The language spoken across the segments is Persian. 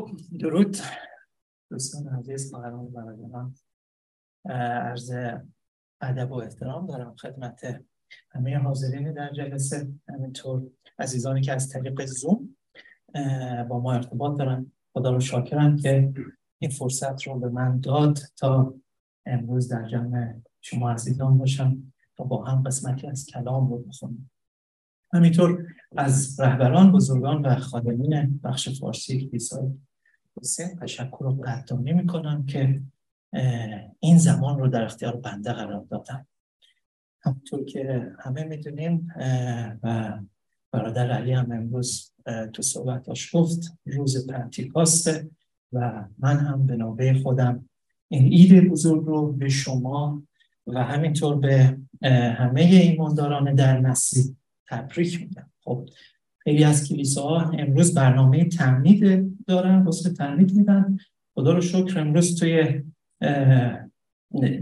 خب درود. دوستان عزیز خواهران برادران عرض ادب و احترام دارم خدمت همه حاضرین در جلسه. همینطور عزیزانی که از طریق زوم با ما ارتباط دارن. خدا رو شاکرم که این فرصت رو به من داد تا امروز در جمع شما عزیزان باشم تا با هم قسمتی از کلام رو بخونیم همینطور از رهبران بزرگان و خادمین بخش فارسی کلیسای حسین تشکر و قدردانی می‌کنم که این زمان رو در اختیار بنده قرار دادم. همونطور که همه می‌دونیم و برادر علی هم امروز تو صحبتاش گفت روز پنتیکاسته و من هم به نوبه خودم این اید بزرگ رو به شما و همینطور به همه ایمانداران در مسیح تبریک میگم. خب خیلی از کلیساها امروز برنامه تمنید دارن واسه تمنید میدن. خدا رو شکر امروز توی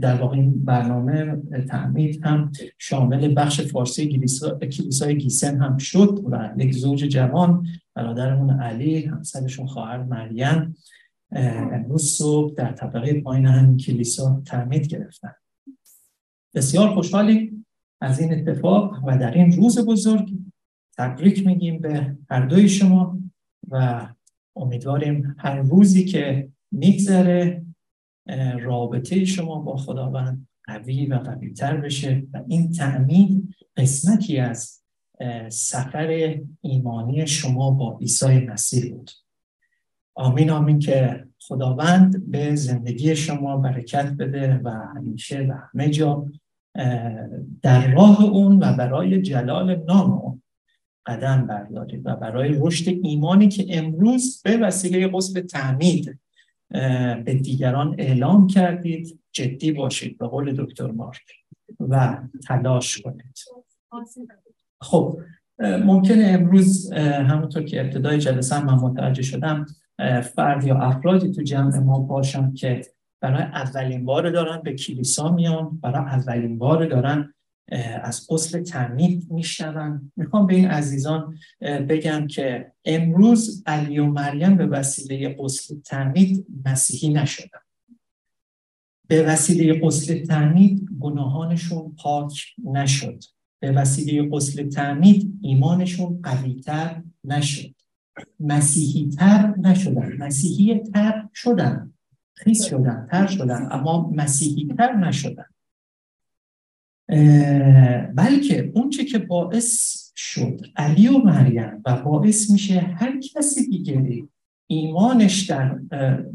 در واقع این برنامه تعمید هم شامل بخش فارسی کلیسای گیسن هم شد و یک زوج جوان برادرمون علی همسرشون خواهر مریم امروز صبح در طبقه پایین هم کلیسا تعمید گرفتن. بسیار خوشحالیم از این اتفاق و در این روز بزرگ تبریک میگیم به هر دوی شما و امیدواریم هر روزی که میگذره رابطه شما با خداوند قوی و قویتر بشه و این تأمین قسمتی از سفر ایمانی شما با عیسی مسیح بود. آمین آمین که خداوند به زندگی شما برکت بده و همیشه و همه جا در راه اون و برای جلال نام اون. قدم بردارید و برای رشد ایمانی که امروز به وسیله قصب تعمید به دیگران اعلام کردید جدی باشید به قول دکتر مارک و تلاش کنید. خب ممکنه امروز همونطور که ابتدای جلسه من متوجه شدم فرد یا افرادی تو جمع ما باشن که برای اولین بار دارن به کلیسا میان برای اولین بار دارن از اصل تعمید میشنون می‌خوام به این عزیزان بگم که امروز علی و مریم به وسیله اصل تعمید مسیحی نشدن. به وسیله اصل تعمید گناهانشون پاک نشد. به وسیله اصل تعمید ایمانشون قویتر نشد. مسیحی تر نشدن. مسیحی تر شدن. خیس شدن تر شدن اما مسیحی تر نشدن. بلکه اونچه که باعث شد علی و مریم و باعث میشه هر کسی دیگری ایمانش در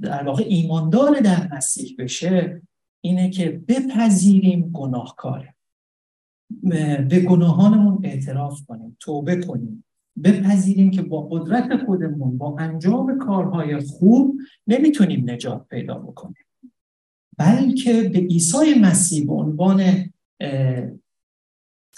در واقع ایماندار در مسیح بشه اینه که بپذیریم گناهکاره به گناهانمون اعتراف کنیم توبه کنیم. بپذیریم که با قدرت خودمون با انجام کارهای خوب نمی‌تونیم نجات پیدا بکنیم. بلکه به عیسی مسیح به عنوان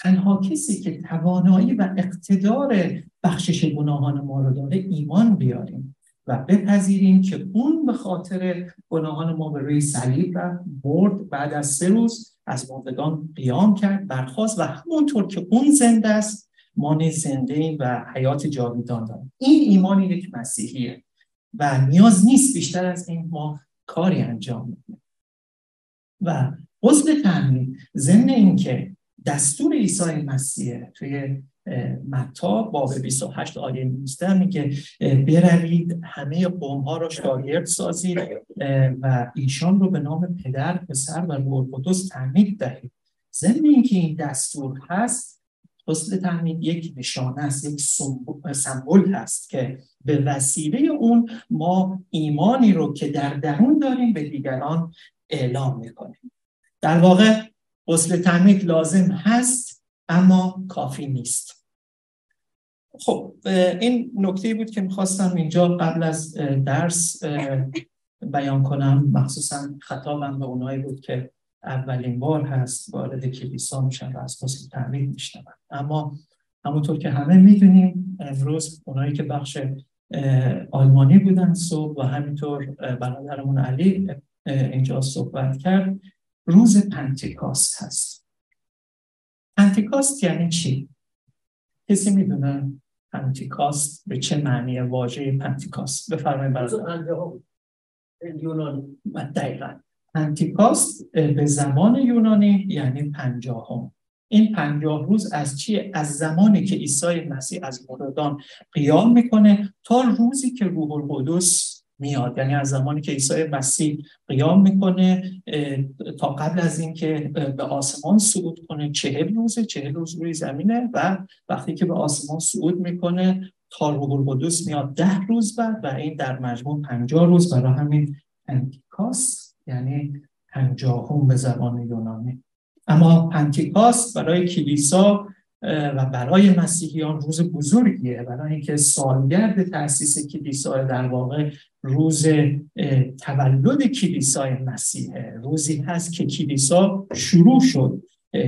تنها کسی که توانایی و اقتدار بخشش گناهان ما رو داره ایمان بیاریم و بپذیریم که اون به خاطر گناهان ما به روی صلیب و برد بعد از سه روز از مردگان قیام کرد برخواست و همونطور که اون زنده است ما نیز زنده ایم و حیات جاویدان داریم. این ایمان یک مسیحیه و نیاز نیست بیشتر از این ما کاری انجام بدیم. و حسن تعمید ضمن اینکه دستور عیسی مسیح توی متا باب 28 آیه 19 میگه بروید همه قوم ها را شاگرد سازید و ایشان رو به نام پدر پسر و روح القدس تعمید دهید. ضمن اینکه این دستور هست حسن تعمید یک نشانه است یک سمبل هست که به وسیله اون ما ایمانی رو که در درون داریم به دیگران اعلام می‌کنیم. در واقع غسل تعمید لازم هست اما کافی نیست. خب این نکته بود که می‌خواستم اینجا قبل از درس بیان کنم. مخصوصا خطابم به اونایی بود که اولین بار هست وارد کلیسا میشن و از غسل تعمید میشنون. اما همونطور که همه می‌دونیم امروز اونایی که بخش آلمانی بودن صبح و همینطور برادرمون علی اینجا صحبت کرد روز پنتیکاست هست پنتیکاست یعنی چی؟ کسی می‌دونه؟ پنتیکاست به چه معنی واژه پنتیکاست بفرمایید یونانی دقیقا پنتیکاست به زمان یونانی یعنی پنجاهم این پنجاه روز از چیه؟ از زمانی که عیسی مسیح از مردان قیام می‌کنه تا روزی که روح القدس میاد. یعنی از زمانی که عیسی مسیح قیام می‌کنه تا قبل از اینکه به آسمان صعود کنه چهل روزه چهل روز روی زمینه و وقتی که به آسمان صعود می‌کنه تا روح القدس میاد. ده روز بعد و این در مجموع پنجاه روز برای همین پنتیکاس یعنی پنجاهم به زبان یونانی. اما پنتیکاس برای کلیسا و برای مسیحیان روز بزرگیه. برای اینکه سالگرد تاسیس کلیسا در واقع روز تولد کلیسای مسیحه. روزی هست که کلیسا شروع شد.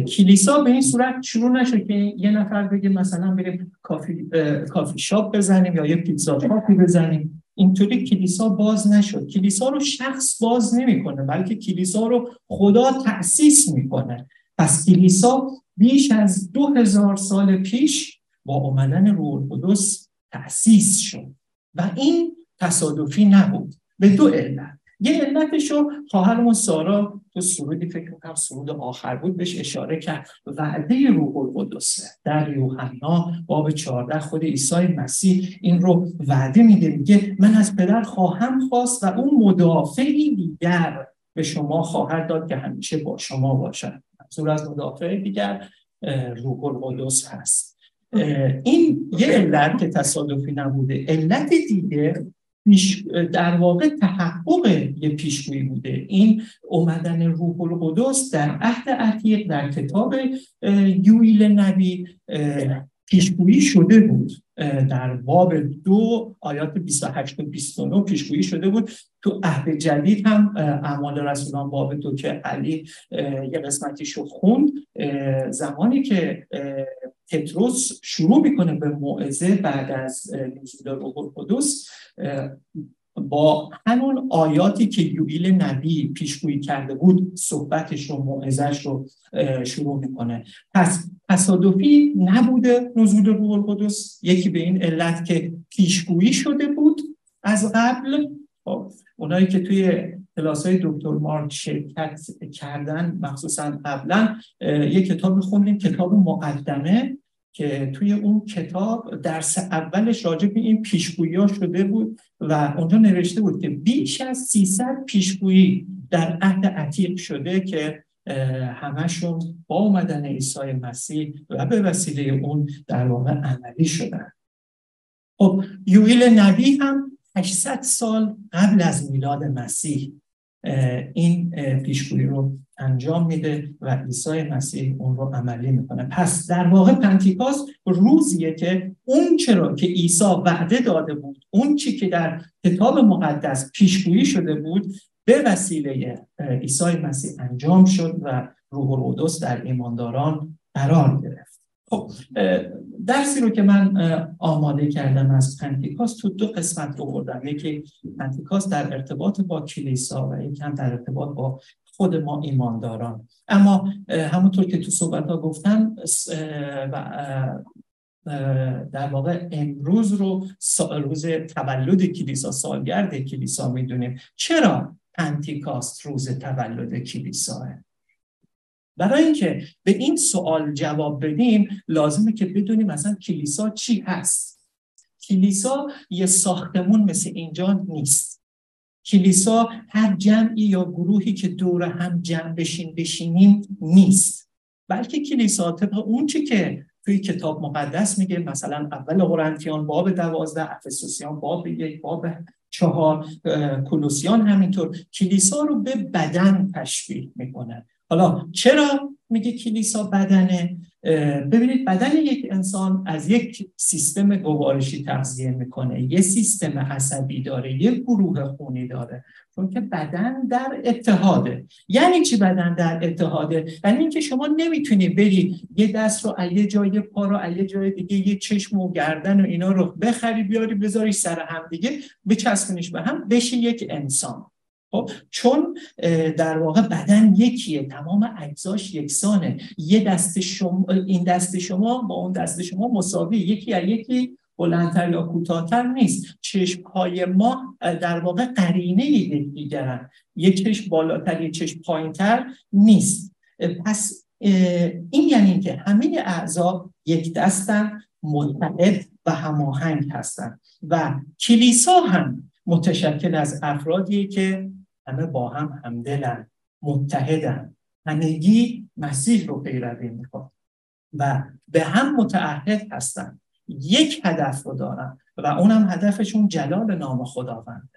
کلیسا به این صورت شروع نشد که یه نفر بگه مثلا بریم کافی, کافی شاپ بزنیم یا یه پیتزا شاپی بزنیم. اینطوری کلیسا باز نشد. کلیسا رو شخص باز نمی‌کنه بلکه کلیسا رو خدا تأسیس می‌کنه. پس کلیسا بیش از دو هزار سال پیش با اومدن روح القدس تأسیس شد و این تصادفی نبود به دو علت. یه علتش رو خواهرمون سارا تو سرودی فکر می‌کنم سرود آخر بود بهش اشاره کرد. وعده روح القدسه در یوحنا باب 14 خود عیسی مسیح این رو وعده میده. میگه من از پدر خواهم خواست و اون مدافعی دیگر به شما خواهد داد که همیشه با شما باشد. منظور از مدافع دیگر روح القدس هست. این یه علت که تصادفی نبوده علت دیگه در واقع تحقق یه پیشگویی بوده. این اومدن روح القدس در عهد عتیق در کتاب یویل نبی پیشگویی شده بود. در باب دو آیات 28 و 29 پیشگویی شده بود. تو عهد جدید هم اعمال رسولان باب دو که علی یه قسمتیش رو خوند زمانی که پتروس شروع می‌کنه به موعظه بعد از نزول روح القدس با همون آیاتی که یویل نبی پیشگویی کرده بود صحبتش رو موعظش رو شروع می‌کنه. پس تصادفی نبوده نزول روح القدس. یکی به این علت که پیشگویی شده بود از قبل. خب، اونایی که توی کلاس های دکتر مارک شرکت کردن مخصوصا قبلا یه کتاب خوندیم کتاب مقدمه. که توی اون کتاب درس اولش راجع به این پیشگویی شده بود و اونجا نوشته بود که بیش از 300 پیشگویی در عهد عتیق شده که همشون با اومدن عیسی مسیح و به وسیله اون در واقع عملی شدن. خب یویل نبی هم 800 سال قبل از میلاد مسیح این پیشگویی رو انجام میده و عیسی مسیح اون رو عملی می‌کنه. پس در واقع پنتیکاس روزیه که اون چرا که عیسی وعده داده بود اون چی که در کتاب مقدس پیشگویی شده بود به وسیله عیسی مسیح انجام شد و روح القدس در ایمانداران قرار گرفت. خب درسی رو که من آماده کردم از پنتیکاس تو دو قسمت رو بردم یکی پنتیکاس در ارتباط با کلیسا و یکی هم در ارتباط با خود ما ایمانداران. اما همونطور که تو صحبت ها گفتم در واقع امروز رو روز تولد کلیسا سالگرد کلیسا می‌دونیم. چرا پنتیکاست روز تولد کلیساه؟ برای اینکه به این سوال جواب بدیم لازمه که بدونیم مثلا کلیسا چی هست. کلیسا یه ساختمون مثل اینجا نیست. کلیسا هر جمعی یا گروهی که دور هم جمع بشین بشینیم نیست. بلکه کلیسا طبق اون چی که توی کتاب مقدس میگه مثلا اول قرنتیان باب دوازده افسوسیان باب یک باب چهار کلوسیان همینطور کلیسا رو به بدن تشبیه می‌کنه. حالا چرا میگه کلیسا بدنه؟ ببینید بدن یک انسان از یک سیستم گوارشی تغذیه می‌کنه. یه سیستم عصبی داره یه گروه خونی داره. چون که بدن در اتحاده. یعنی چی بدن در اتحاده؟ یعنی اینکه شما نمی‌تونی بری یه دست رو یه جای پا رو یه جای دیگه یه چشم و گردن و اینا رو بخری بیاری بذاری سر هم دیگه بچسبونیش به هم بشی یک انسان. خب چون در واقع بدن یکیه تمام اجزاش یکسانه. یه دست شما این دست شما با اون دست شما مساوی یکی از یکی بلندتر یا کوتاهتر نیست. چشم های ما در واقع قرینه یکدیگرن یک چشم بالاتر یک چشم پایینتر نیست. پس این یعنی که همه اعضا یک دستن متحد و هماهنگ هستند و کلیسا هم متشکل از افرادی که همه با هم همدلن متحدن. همگی مسیح رو پیروی میکن و به هم متعهد هستن. یک هدف رو دارن و اونم هدفشون جلال نام خداونده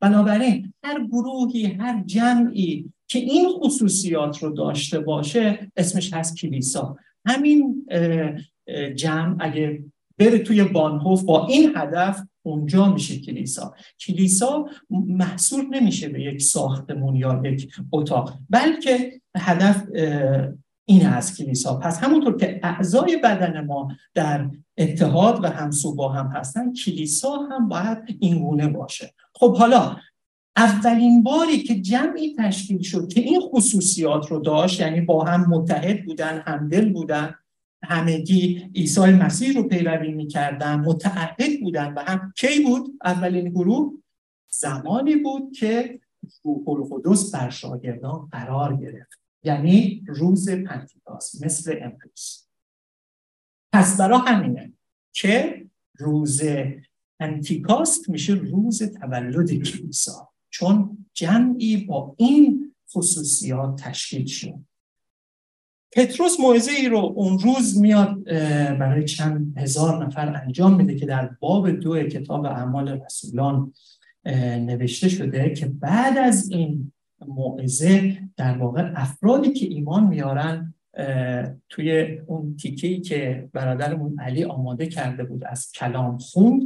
بنابراین هر گروهی هر جمعی که این خصوصیات رو داشته باشه اسمش هست کلیسا. همین جمع اگه بره توی بانهوف با این هدف اونجا میشه کلیسا. کلیسا محصول نمیشه به یک ساختمون یا یک اتاق بلکه هدف این از کلیسا. پس همونطور که اعضای بدن ما در اتحاد و همسو با هم هستن کلیسا هم باید اینگونه باشه. خب حالا اولین باری که جمعی تشکیل شد که این خصوصیات رو داشت یعنی با هم متحد بودن همدل بودن همگی عیسی مسیح رو پیروی می‌کردن متعهد بودن و هم کی بود؟ اولین گروه زمانی بود که روح القدس بر شاگردان قرار گرفت. یعنی روز پنتیکاس مثل امروز. پس برای همینه که روز پنتیکاست میشه روز تولد کلیسا. چون جمعی با این خصوصیات تشکیل شد. پتروس موعظه ای رو اون روز میاد برای چند هزار نفر انجام میده که در باب دو کتاب اعمال رسولان نوشته شده که بعد از این موعظه در واقع افرادی که ایمان میارن توی اون تیکهی که برادرمون علی آماده کرده بود از کلام خوند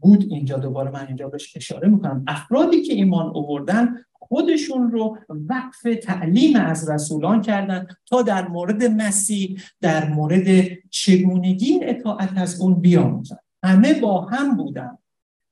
بود اینجا دوباره من اینجا بهش اشاره می‌کنم. افرادی که ایمان آوردن خودشون رو وقف تعلیم از رسولان کردن تا در مورد مسیح در مورد چگونگی اطاعت از اون بیاموزن. همه با هم بودن.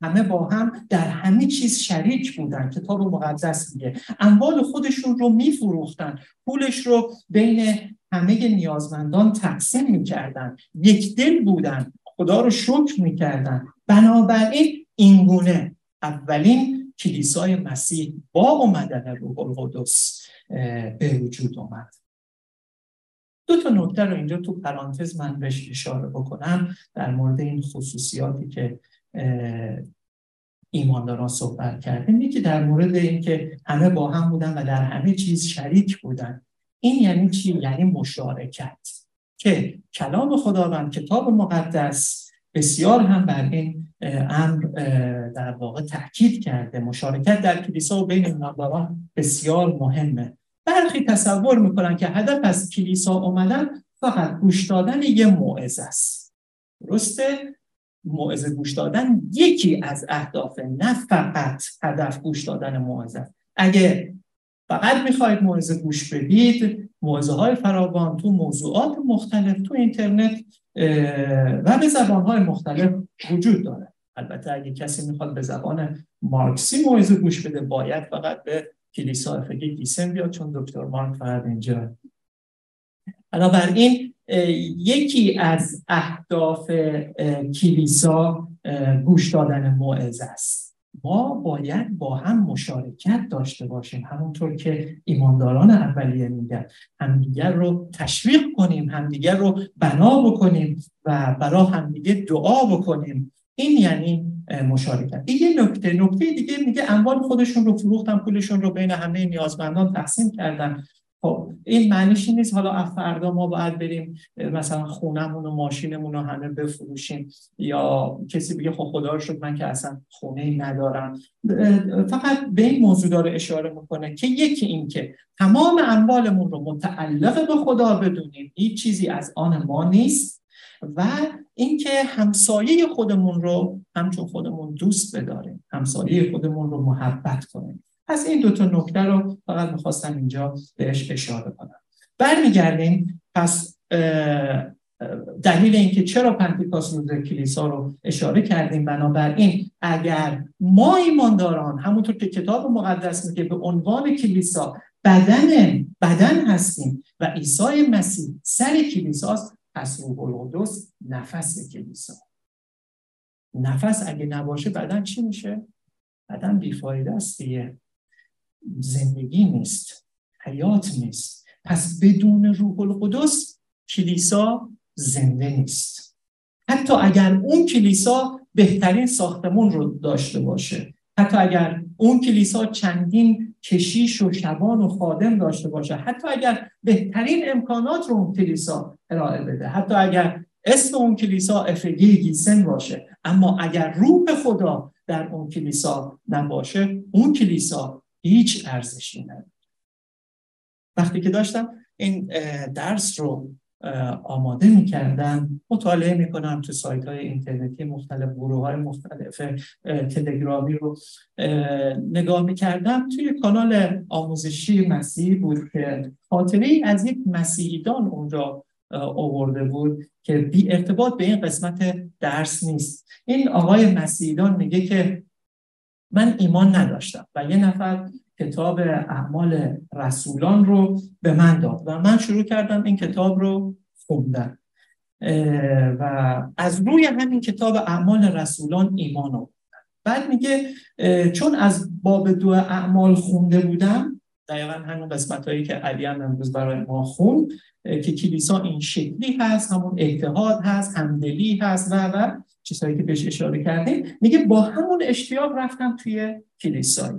همه با هم در همه چیز شریک بودن کتاب مقدس میگه. اموال خودشون رو میفروختن. پولش رو بین همه نیازمندان تقسیم می‌کردن. یک دل بودن. خدا رو شکر می‌کردن. بنابراین اینگونه اولین کلیسای مسیح با اومدن روح القدس به وجود آمد. دو تا نکته رو اینجا تو پرانتز من بهش اشاره بکنم در مورد این خصوصیاتی که ایمانداران صحبت کردیم یکی در مورد اینکه همه با هم بودن و در همه چیز شریک بودن. این یعنی چی؟ یعنی مشارکت. که کلام خداوند کتاب مقدس بسیار هم بر این امر در واقع تاکید کرده. مشارکت در کلیسا و بین ایمانداران بسیار مهمه. برخی تصور می‌کنن که هدف از کلیسا اومدن فقط گوش دادن یه موعظه است. درسته؟ موعظه گوش دادن یکی از اهداف نه فقط هدف گوش دادن موعظه اگه فقط می‌خواید موعظه گوش بدید موعظه های فراوان تو موضوعات مختلف تو اینترنت و به زبان های مختلف وجود داره. البته اگه کسی می‌خواد به زبان مارکسی موعظه گوش بده باید فقط به کلیسا افقی گیسن بیاد چون دکتر مارک فقط اینجا. بنابراین یکی از اهداف کلیسا گوش دادن موعظه است. ما باید با هم مشارکت داشته باشیم. همونطور که ایمانداران اولیه میگن همدیگر رو تشویق کنیم همدیگر رو بنا بکنیم و برای همدیگه دعا بکنیم. این یعنی مشارکت. دیگه نکته نکته دیگه میگه اموال خودشون رو فروختن پولشون رو بین همه نیازمندان تقسیم کردن. خب این معنیش نیست. حالا فردا ما باید بریم مثلا خونمون و ماشینمون رو همه بفروشیم یا کسی بگه خب خدا رو شد من که اصلا خونه ای ندارم. فقط به این موضوع داره اشاره می‌کنه که یکی این که تمام اموالمون رو متعلق به خدا بدونیم هیچ چیزی از آن ما نیست و اینکه همسایه خودمون رو همچون خودمون دوست بداریم همسایه خودمون رو محبت کنیم. پس این دو تا نکته رو فقط می‌خواستم اینجا بهش اشاره کنم. برمیگردیم پس دلیل اینکه چرا پنتیکاس روز کلیسا رو اشاره کردیم بنابراین اگر ما ایمانداران همونطور که کتاب مقدس میگه به عنوان کلیسا بدن بدن هستیم و عیسی مسیح سر کلیساست پس روح القدس نفس کلیسا. نفس اگه نباشه بدن چی میشه؟ بدن بیفایده است دیگه. زندگی نیست حیات نیست. پس بدون روح القدس کلیسا زنده نیست. حتی اگر اون کلیسا بهترین ساختمون رو داشته باشه حتی اگر اون کلیسا چندین کشیش و شبان و خادم داشته باشه حتی اگر بهترین امکانات رو اون کلیسا ارائه بده حتی اگر اسم اون کلیسا افگی گیسن باشه اما اگر روح خدا در اون کلیسا نباشه اون کلیسا هیچ ارزشی نداره. وقتی که داشتم این درس رو آماده می‌کردن مطالعه می‌کنم تو سایت های اینترنتی مختلف گروه های مختلف تلگرامی رو نگاه می‌کردم. توی کانال آموزشی مسیحی بود که خاطره از یک مسیحیدان اونجا آورده بود که بی ارتباط به این قسمت درس نیست. این آقای مسیحیدان میگه که من ایمان نداشتم و یه نفر کتاب اعمال رسولان رو به من داد و من شروع کردم این کتاب رو خوندن. و از روی همین کتاب اعمال رسولان ایمان رو بعد میگه چون از باب دو اعمال خونده بودم دقیقا همون قسمت هایی که علی هم امروز برای ما خون که کلیسا این شکلی هست همون اتحاد هست همدلی هست و و چیزهایی که بهش اشاره کردیم میگه با همون اشتیاق رفتم توی کلیسایی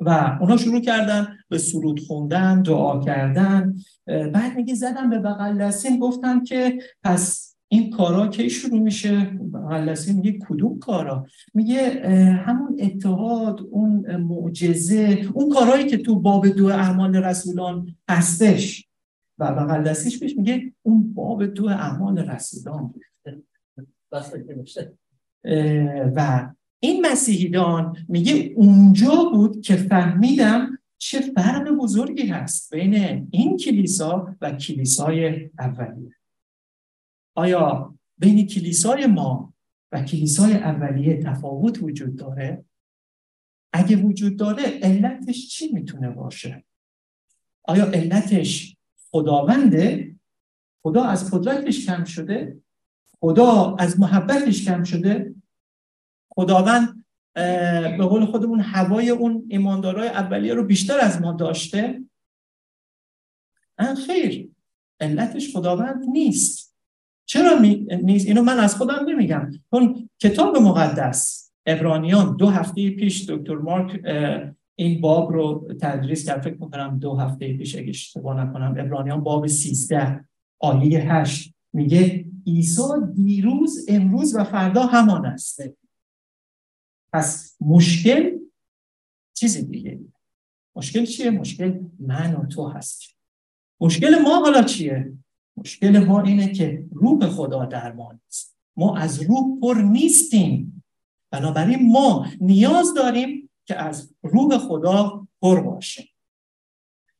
و اونا شروع کردن به سرود خوندن دعا کردن. بعد میگه زدم به بغل دستین گفتم که پس این کارا کی شروع میشه؟ بغل میگه کدوم کارا؟ میگه همون اتحاد اون معجزه اون کارهایی که تو باب دو اعمال رسولان هستش. و بغل میگه اون باب دو اعمال رسولان. و این مسیحیدان میگه اونجا بود که فهمیدم چه فرق بزرگی هست بین این کلیسا و کلیسای اولیه آیا بین کلیسای ما و کلیسای اولیه تفاوت وجود داره؟ اگه وجود داره علتش چی می‌تونه باشه؟ آیا علتش خداونده؟ خدا از قدرتش کم شده؟ خدا از محبتش کم شده؟ خداوند به قول خودمون هوای اون ایماندارای اولیه رو بیشتر از ما داشته. خیر. علتش خداوند نیست. چرا نیست؟ اینو من از خودم نمیگم. چون کتاب مقدس ابرانیان دو هفته پیش دکتر مارک این باب رو تدریس کرد. فکر می‌کنم دو هفته پیش اگه اشتباه نکنم. ابرانیان باب 13 آیه 8 میگه عیسی دیروز امروز و فردا همان است. پس مشکل چیزی دیگه. مشکل چیه؟ مشکل من و تو هست. مشکل ما حالا چیه؟ مشکل ما اینه که روح خدا در ما نیست. ما از روح پر نیستیم. بنابراین ما نیاز داریم که از روح خدا پر باشیم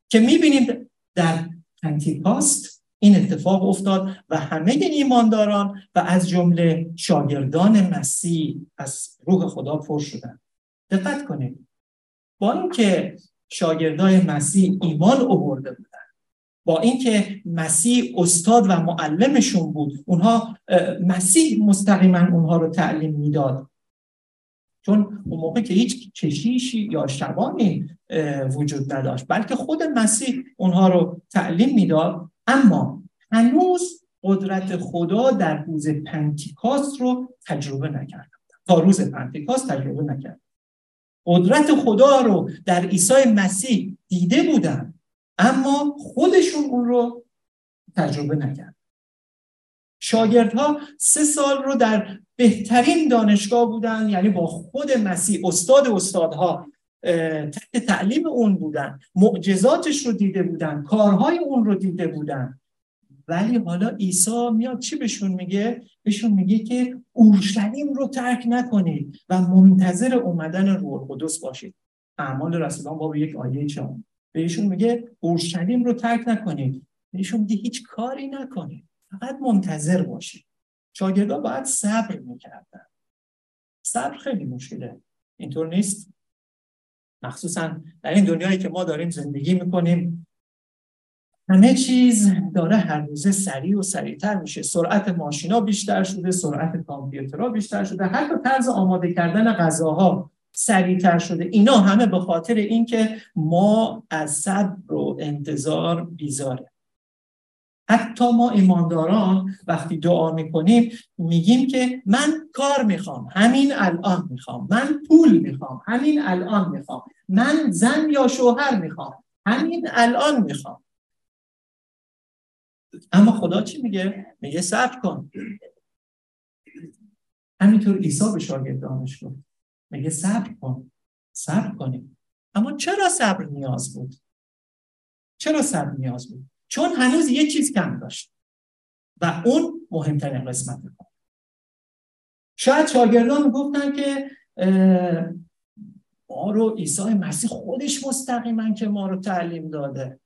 که می‌بینیم در پنتیکاست این اتفاق افتاد و همه ایمانداران و از جمله شاگردان مسیح از روح خدا پر شدن. دقت کنید. با اینکه شاگردای مسیح ایمان آورده بودن با اینکه مسیح استاد و معلمشون بود اونها مسیح مستقیما اونها رو تعلیم می‌داد. چون اون موقع که هیچ کشیشی یا شبانی وجود نداشت بلکه خود مسیح اونها رو تعلیم می‌داد. اما هنوز قدرت خدا در روز پنتیکاست رو تجربه نکرد تا روز پنتیکاست تجربه نکرد قدرت خدا رو در عیسی مسیح دیده بودن اما خودشون اون رو تجربه نکرد. شاگردها سه سال رو در بهترین دانشگاه بودن یعنی با خود مسیح استاد استادها تحت تعلیم اون بودن. معجزاتش رو دیده بودن. کارهای اون رو دیده بودن. ولی حالا عیسی میاد چی بهشون میگه؟ بهشون میگه که اورشلیم رو ترک نکنید و منتظر اومدن روح القدس باشید. اعمال رسولان باب یک آیه چهار. بهشون میگه اورشلیم رو ترک نکنید. بهشون میگه هیچ کاری نکنید. فقط منتظر باشید. شاگردان باید صبر می‌کردن. صبر خیلی مشکله. اینطور نیست؟ مخصوصا در این دنیایی که ما داریم زندگی می‌کنیم همه چیز داره هر روزه سریع و سریعتر میشه. سرعت ماشینا بیشتر شده سرعت کامپیوترها بیشتر شده حتی طرز آماده کردن غذاها سریعتر شده. اینا همه به خاطر اینکه ما از صبر و انتظار بیزاره حتی ما ایمانداران وقتی دعا می‌کنیم میگیم که من کار می‌خوام همین الان می‌خوام من پول می‌خوام همین الان می‌خوام من زن یا شوهر می‌خوام همین الان می‌خوام. اما خدا چی میگه؟ میگه صبر کن. همینطور عیسی به شاگردانش گفت. میگه صبر کن. صبر کنیم. اما چرا صبر نیاز بود؟ چرا صبر نیاز بود؟ چون هنوز یه چیز کم داشت. و اون مهمترین قسمت کن شاید شاگردان گفتن که ما رو عیسی مسیح خودش مستقیما که ما رو تعلیم داده.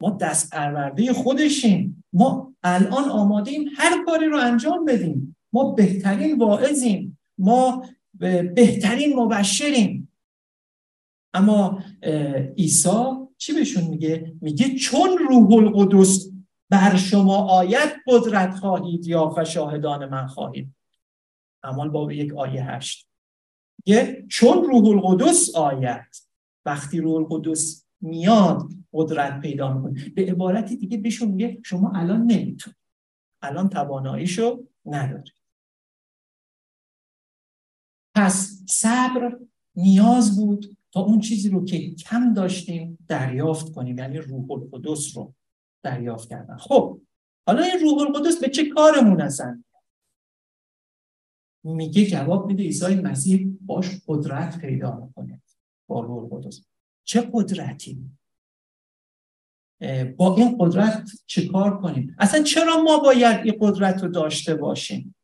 ما دست پرورده خودشیم. ما الان آماده ایم هر کاری رو انجام بدیم. ما بهترین واعظیم. ما بهترین مبشریم. اما عیسی چی بهشون میگه؟ میگه چون روح القدس بر شما آیت قدرت خواهید یا و شاهدان من خواهید. امان باب یک آیه هشت. یه چون روح القدس آیت وقتی روح القدس میاد قدرت پیدا می‌کنه. به عبارت دیگه بهشون میگه شما الان نمی‌تونید الان تواناییشو ندارید پس صبر نیاز بود. تا اون چیزی رو که کم داشتیم دریافت کنیم یعنی روح القدس رو دریافت کردن. خب حالا این روح القدس به چه کارمون هستن میگه جواب میده عیسی مسیح باش قدرت پیدا می‌کنه با روح القدس. چه قدرتی؟ با این قدرت چه کار کنیم؟ اصلا چرا ما باید این قدرت رو داشته باشیم؟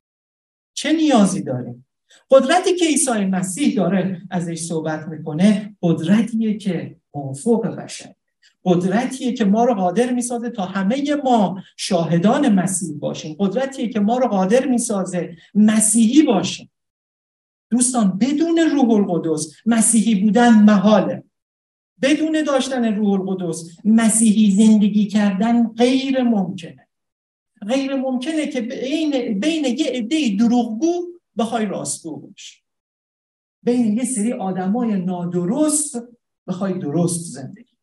چه نیازی داریم؟ قدرتی که عیسی مسیح داره ازش صحبت می‌کنه قدرتیه که موفق بشه. قدرتیه که ما رو قادر می‌سازه تا همه ما شاهدان مسیح باشیم. قدرتیه که ما رو قادر می‌سازه مسیحی باشیم. دوستان بدون روح القدس مسیحی بودن محاله. بدون داشتن روح القدس مسیحی زندگی کردن غیر ممکنه. غیر ممکنه که بین, بین یه عده دروغگو بخوای راستگو باشی بین یه سری آدمای نادرست بخوای درست زندگی.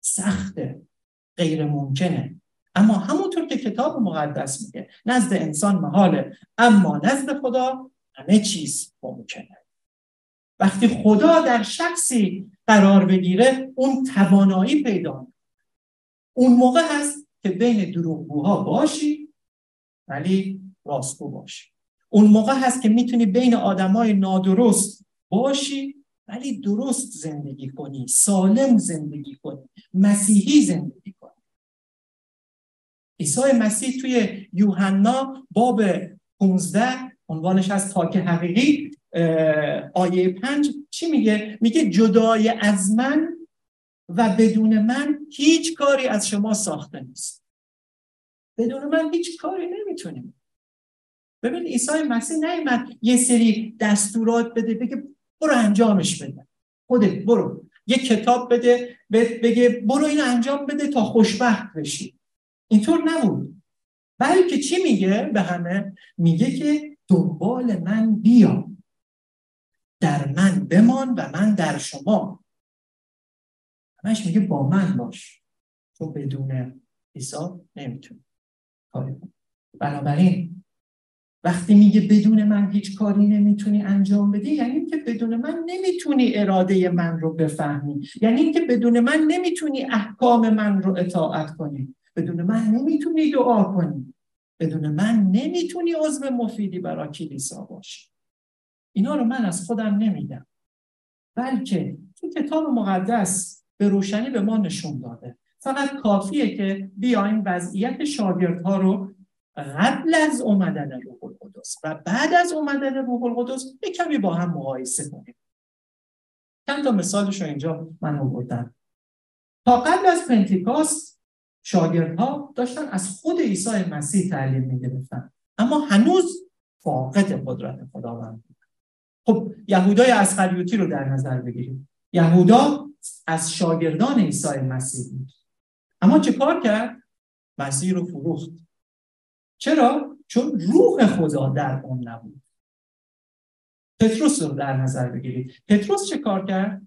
سخته. غیر ممکنه. اما همونطور که کتاب مقدس میگه نزد انسان محاله اما نزد خدا همه چیز ممکنه. وقتی خدا در شخصی قرار بگیره اون توانایی پیدا اون موقع هست که بین دروغگوها باشی ولی راستگو باشی. اون موقع هست که می‌تونی بین آدمای نادرست باشی ولی درست زندگی کنی سالم زندگی کنی مسیحی زندگی کنی. عیسی مسیح توی یوحنا باب 15 عنوانش از تاک حقیقی آیه پنج چی میگه؟ میگه جدای از من و بدون من هیچ کاری از شما ساخته نیست. بدون من هیچ کاری نمی‌تونیم. ببین عیسی مسیح نیومد یه سری دستورات بده بگه برو انجامش بده. خودت برو. یه کتاب بده بگه برو این انجام بده تا خوشبخت بشی. اینطور نبود. بلکه چی میگه به همه؟ میگه که دنبال من بیا. در من بمان و من در شما. همش میگه با من باش. تو بدون عیسی نمی‌تونی. بنابراین وقتی میگه بدون من هیچ کاری نمی‌تونی انجام بدی یعنی اینکه بدون من نمی‌تونی اراده من رو بفهمی. یعنی اینکه بدون من نمی‌تونی احکام من رو اطاعت کنی. بدون من نمی‌تونی دعا کنی. بدون من نمی‌تونی عضو مفیدی برای کلیسا باشی. اینا رو من از خودم نمیدم. بلکه تو کتاب مقدس به روشنی به ما نشون داده. فقط کافیه که بیایم وضعیت شاگردها رو قبل از اومدن روح القدس و بعد از اومدن روح القدس یک کمی با هم مقایسه کنیم. چند تا مثالش رو اینجا من آوردم. تا قبل از پنتیکاست شاگردها داشتن از خود عیسی مسیح تعلیم می‌گرفتن. اما هنوز فاقد قدرت خداوند. خب یهودای اسخریوتی رو در نظر بگیریم. یهودا از شاگردان عیسی مسیح بود. اما چه کار کرد؟ مسیح رو فروخت. چرا؟ چون روح خدا در اون نبود. پتروس رو در نظر بگیرید. پتروس چه کار کرد؟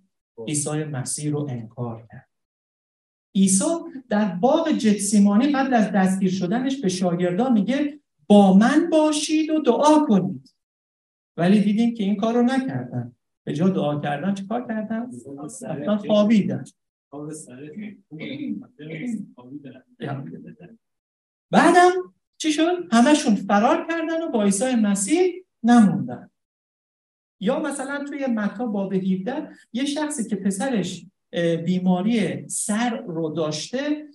عیسی مسیح رو انکار کرد. عیسی در باغ جتسیمانی قبل از دستگیر شدنش به شاگردان میگه با من باشید و دعا کنید. ولی دیدیم که این کار رو نکردن. به جا دعا کردن چه کار کردن؟ رفتن خوابیدن. بعدم چی شد؟ همشون فرار کردن و با عیسی مسیح نموندن. یا مثلا توی متا باب 17 یه شخصی که پسرش بیماری سر رو داشته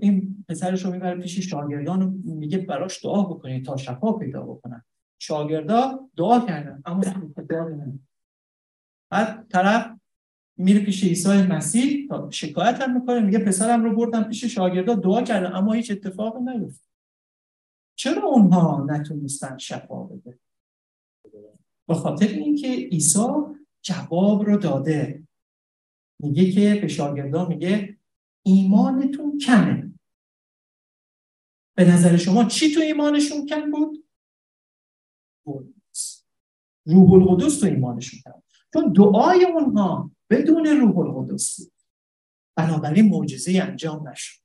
این پسرش رو می‌بره پیش شاگردان و میگه براش دعا بکنید تا شفا پیدا بکنن. شاگردا دعا کردن اما بعد طرف میره پیش عیسی مسیح تا شکایت هم می‌کنه میگه پسرم رو بردم پیش شاگردا دعا کردن اما هیچ اتفاقی نیفتاد چرا اونها نتونستن شفا بده؟ به خاطر اینکه عیسی جواب رو داده. میگه که به شاگردان میگه ایمانتون کمه. به نظر شما چی تو ایمانشون کم بود؟ روح القدس تو ایمانشون کم چون دعای اونها بدون روح القدس بود. بنابراین معجزه انجام نشد.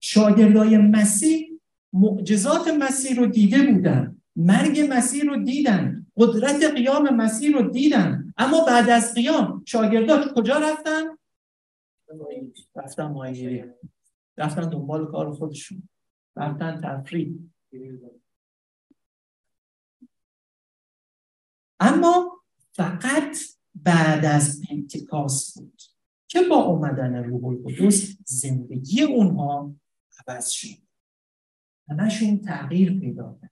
شاگردای مسیح معجزات مسیح رو دیده بودن. مرگ مسیح رو دیدن. قدرت قیام مسیح رو دیدن. اما بعد از قیام شاگردات کجا رفتن؟ رفتن ماهیگیری. رفتن دنبال کار خودشون. رفتن تفریح. اما فقط بعد از پنتیکاس بود که با اومدن روح القدس زندگی اونها عوض شد. همشون تغییر پیدا کرد.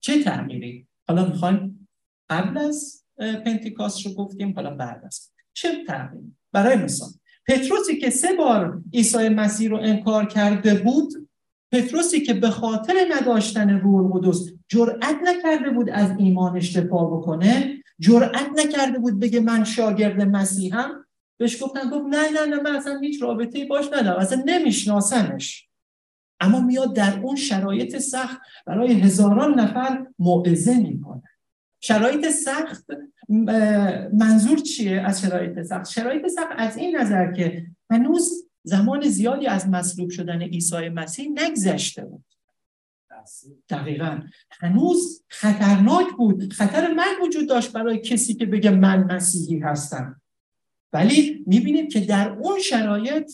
چه تغییری؟ حالا می‌خوایم قبل از پنتیکاست رو گفتیم حالا بعد از. چه تغییری برای مثال پتروسی که سه بار عیسی مسیح رو انکار کرده بود پتروسی که به خاطر نداشتن روح القدس جرأت نکرده بود از ایمانش دفاع بکنه جرأت نکرده بود بگه من شاگرد مسیحم بهش گفتن گفت نه نه نه من اصلا هیچ رابطه باش ندارم اصلا نمیشناسمش. اما میاد در اون شرایط سخت برای هزاران نفر موعظه می‌کنه. شرایط سخت منظور چیه از شرایط سخت؟ شرایط سخت از این نظر که هنوز زمان زیادی از مصلوب شدن عیسی مسیح نگذشته بود. دقیقا. هنوز خطرناک بود. خطر مرگ وجود داشت برای کسی که بگه من مسیحی هستم. ولی می‌بینیم که در اون شرایط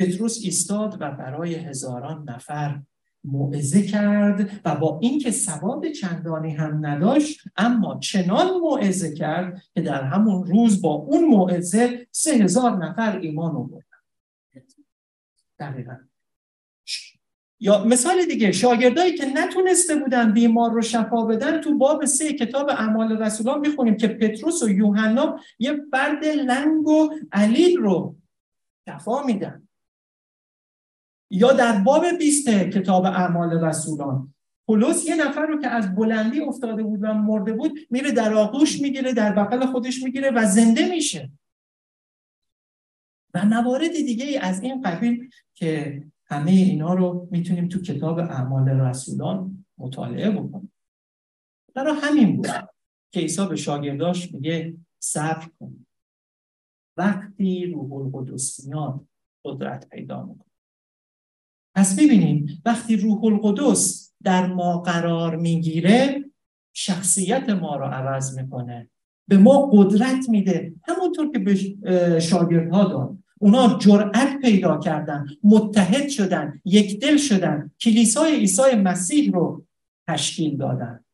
پتروس ایستاد و برای هزاران نفر موعظه کرد و با اینکه ثواب چندانی هم نداشت اما چنان موعظه کرد که در همون روز با اون موعظه سه هزار نفر ایمان آوردن دقیقا. یا مثال دیگه شاگردایی که نتونسته بودن بیمار رو شفا بدن تو باب سه کتاب اعمال رسولان می‌خونیم که پتروس و یوحنا یه فرد لنگ و علیل رو شفا میدن. یا در باب 20 کتاب اعمال رسولان. پولس یه نفر رو که از بلندی افتاده بود و مرده بود میره در آغوش می‌گیره در بغل خودش می‌گیره و زنده میشه. و موارد دیگه ای از این قبیل که همه اینا رو می‌تونیم تو کتاب اعمال رسولان مطالعه بکنیم. برای همین بود که عیسی به شاگرداش میگه صبر کن. وقتی روح القدس میاد قدرت پیدا می‌کنه. پس ببینیم وقتی روح القدس در ما قرار می‌گیره شخصیت ما رو عوض می‌کنه به ما قدرت میده. همونطور که به شاگردها داد. اونا جرأت پیدا کردن متحد شدن یک دل شدن کلیسای عیسی مسیح رو تشکیل دادن.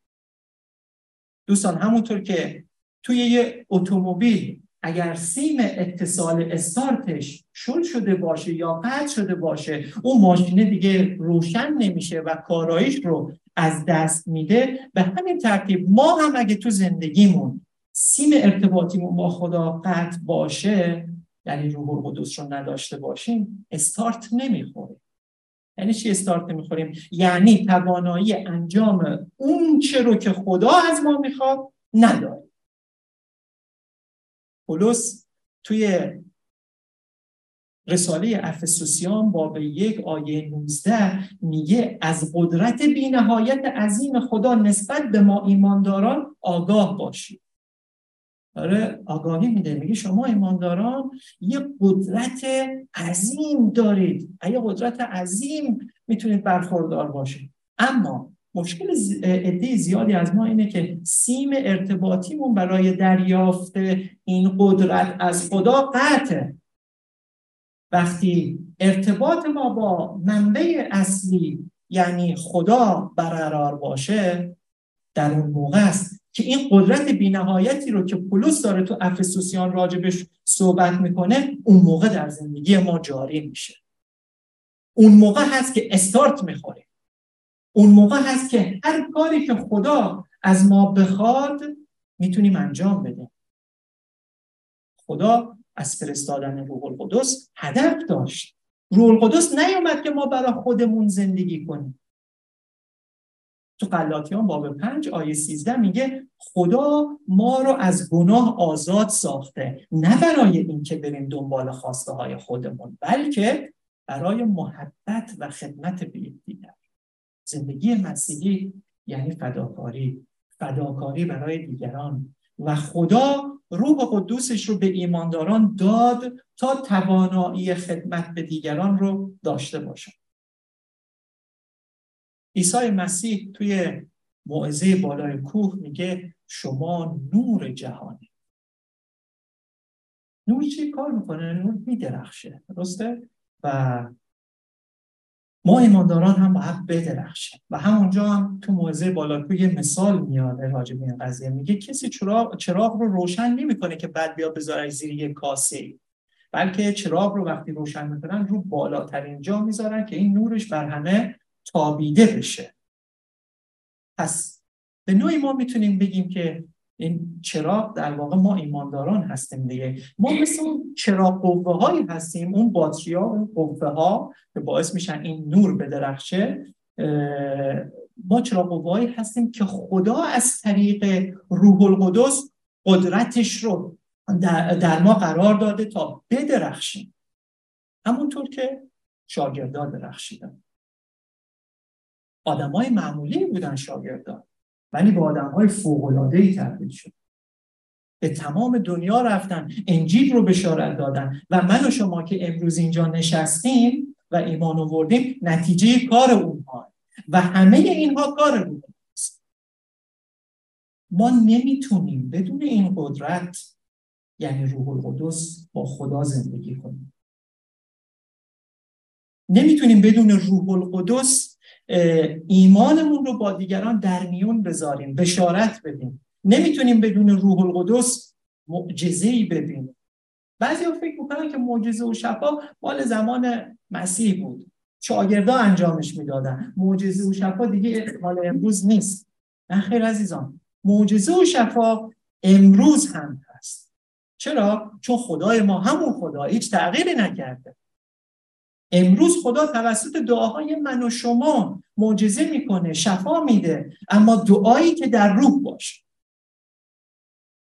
دوستان همونطور که توی یه اتومبیل اگر سیم اتصال استارتش شل شده باشه یا قطع شده باشه اون ماشینه دیگه روشن نمیشه و کارایش رو از دست میده. به همین ترتیب ما هم اگه تو زندگیمون سیم ارتباطیمون با خدا قطع باشه یعنی روح القدس رو نداشته باشیم استارت نمی‌خوریم. یعنی چی استارت نمی‌خوریم؟ یعنی توانایی انجام اون چه رو که خدا از ما می‌خواد نداریم. پولس توی رساله افسوسیان باب یک آیه 19 میگه از قدرت بینهایت عظیم خدا نسبت به ما ایمانداران آگاه باشید. داره آگاهی میده. میگه شما ایمانداران یه قدرت عظیم دارید. یه قدرت عظیم می‌تونید برخوردار باشید. اما مشکل عده زیادی از ما اینه که سیم ارتباطیمون برای دریافت این قدرت از خدا قطعه. وقتی ارتباط ما با منبع اصلی یعنی خدا برقرار باشه در اون موقع است که این قدرت بینهایتی رو که پولس داره تو افسوسیان راجبش صحبت می‌کنه اون موقع در زندگی ما جاری میشه. اون موقع هست که استارت می‌خوره اون موقع هست که هر کاری که خدا از ما بخواد می‌تونیم انجام بدیم خدا از فرستادن روح القدس هدف داشت. روح القدس نیومد که ما برای خودمون زندگی کنیم. تو قلاتیان باب پنج آیه سیزده میگه خدا ما رو از گناه آزاد ساخته. نه برای اینکه بریم دنبال خواسته های خودمون بلکه برای محبت و خدمت به دیگر زندگی مسیحی یعنی فداکاری فداکاری برای دیگران و خدا روح قدوسش رو به ایمانداران داد تا توانایی خدمت به دیگران رو داشته باشن عیسی مسیح توی موعظه بالای کوه میگه شما نور جهانی نور چی کار می‌کنه؟ نور میدرخشه درسته؟ و ما ایمانداران هم باید بدرخشیم. و همونجا هم تو موعظه بالاکو یه مثال میاد راجع به این قضیه. میگه کسی چراغ, چراغ رو روشن نمی‌کنه که بعد بیا بذاره زیر یه کاسه بلکه چراغ رو وقتی روشن می‌کنن رو بالاترین جا می‌ذارن که این نورش بر همه تابیده بشه. پس به نوعی ما می‌تونیم بگیم که این چراغ در واقع ما ایمانداران هستیم دیگه. ما مثل اون چراغ قوه هایی هستیم اون باتری ها اون قوه ها که باعث میشن این نور بدرخشه ما چراغ قوه هایی هستیم که خدا از طریق روح القدس قدرتش رو در, ما قرار داده تا بدرخشیم. همونطور که شاگردان درخشیدن. آدم های معمولی بودن شاگردان ولی با آدم های ای تبدیل شد. به تمام دنیا رفتن انجیل رو بشارت دادن و من و شما که امروز اینجا نشستیم و ایمان آوردیم نتیجه کار اونها. و همه اینها کار بود ما نمی‌تونیم بدون این قدرت یعنی روح القدس با خدا زندگی کنیم. نمی‌تونیم بدون روح القدس ایمانمون رو با دیگران در میون بذاریم بشارت بدیم. نمی‌تونیم بدون روح القدس معجزه ای ببینیم. بعضی ها فکر می‌کنن که معجزه و شفا مال زمان مسیح بود. شاگردا انجامش می‌دادن. معجزه و شفا دیگه مال امروز نیست. نه خیر عزیزان. معجزه و شفا امروز هم هست. چرا؟ چون خدای ما همون خدا هیچ تغییری نکرده. امروز خدا توسط دعاهای من و شما معجزه می‌کنه شفا میده اما دعایی که در روح باشه.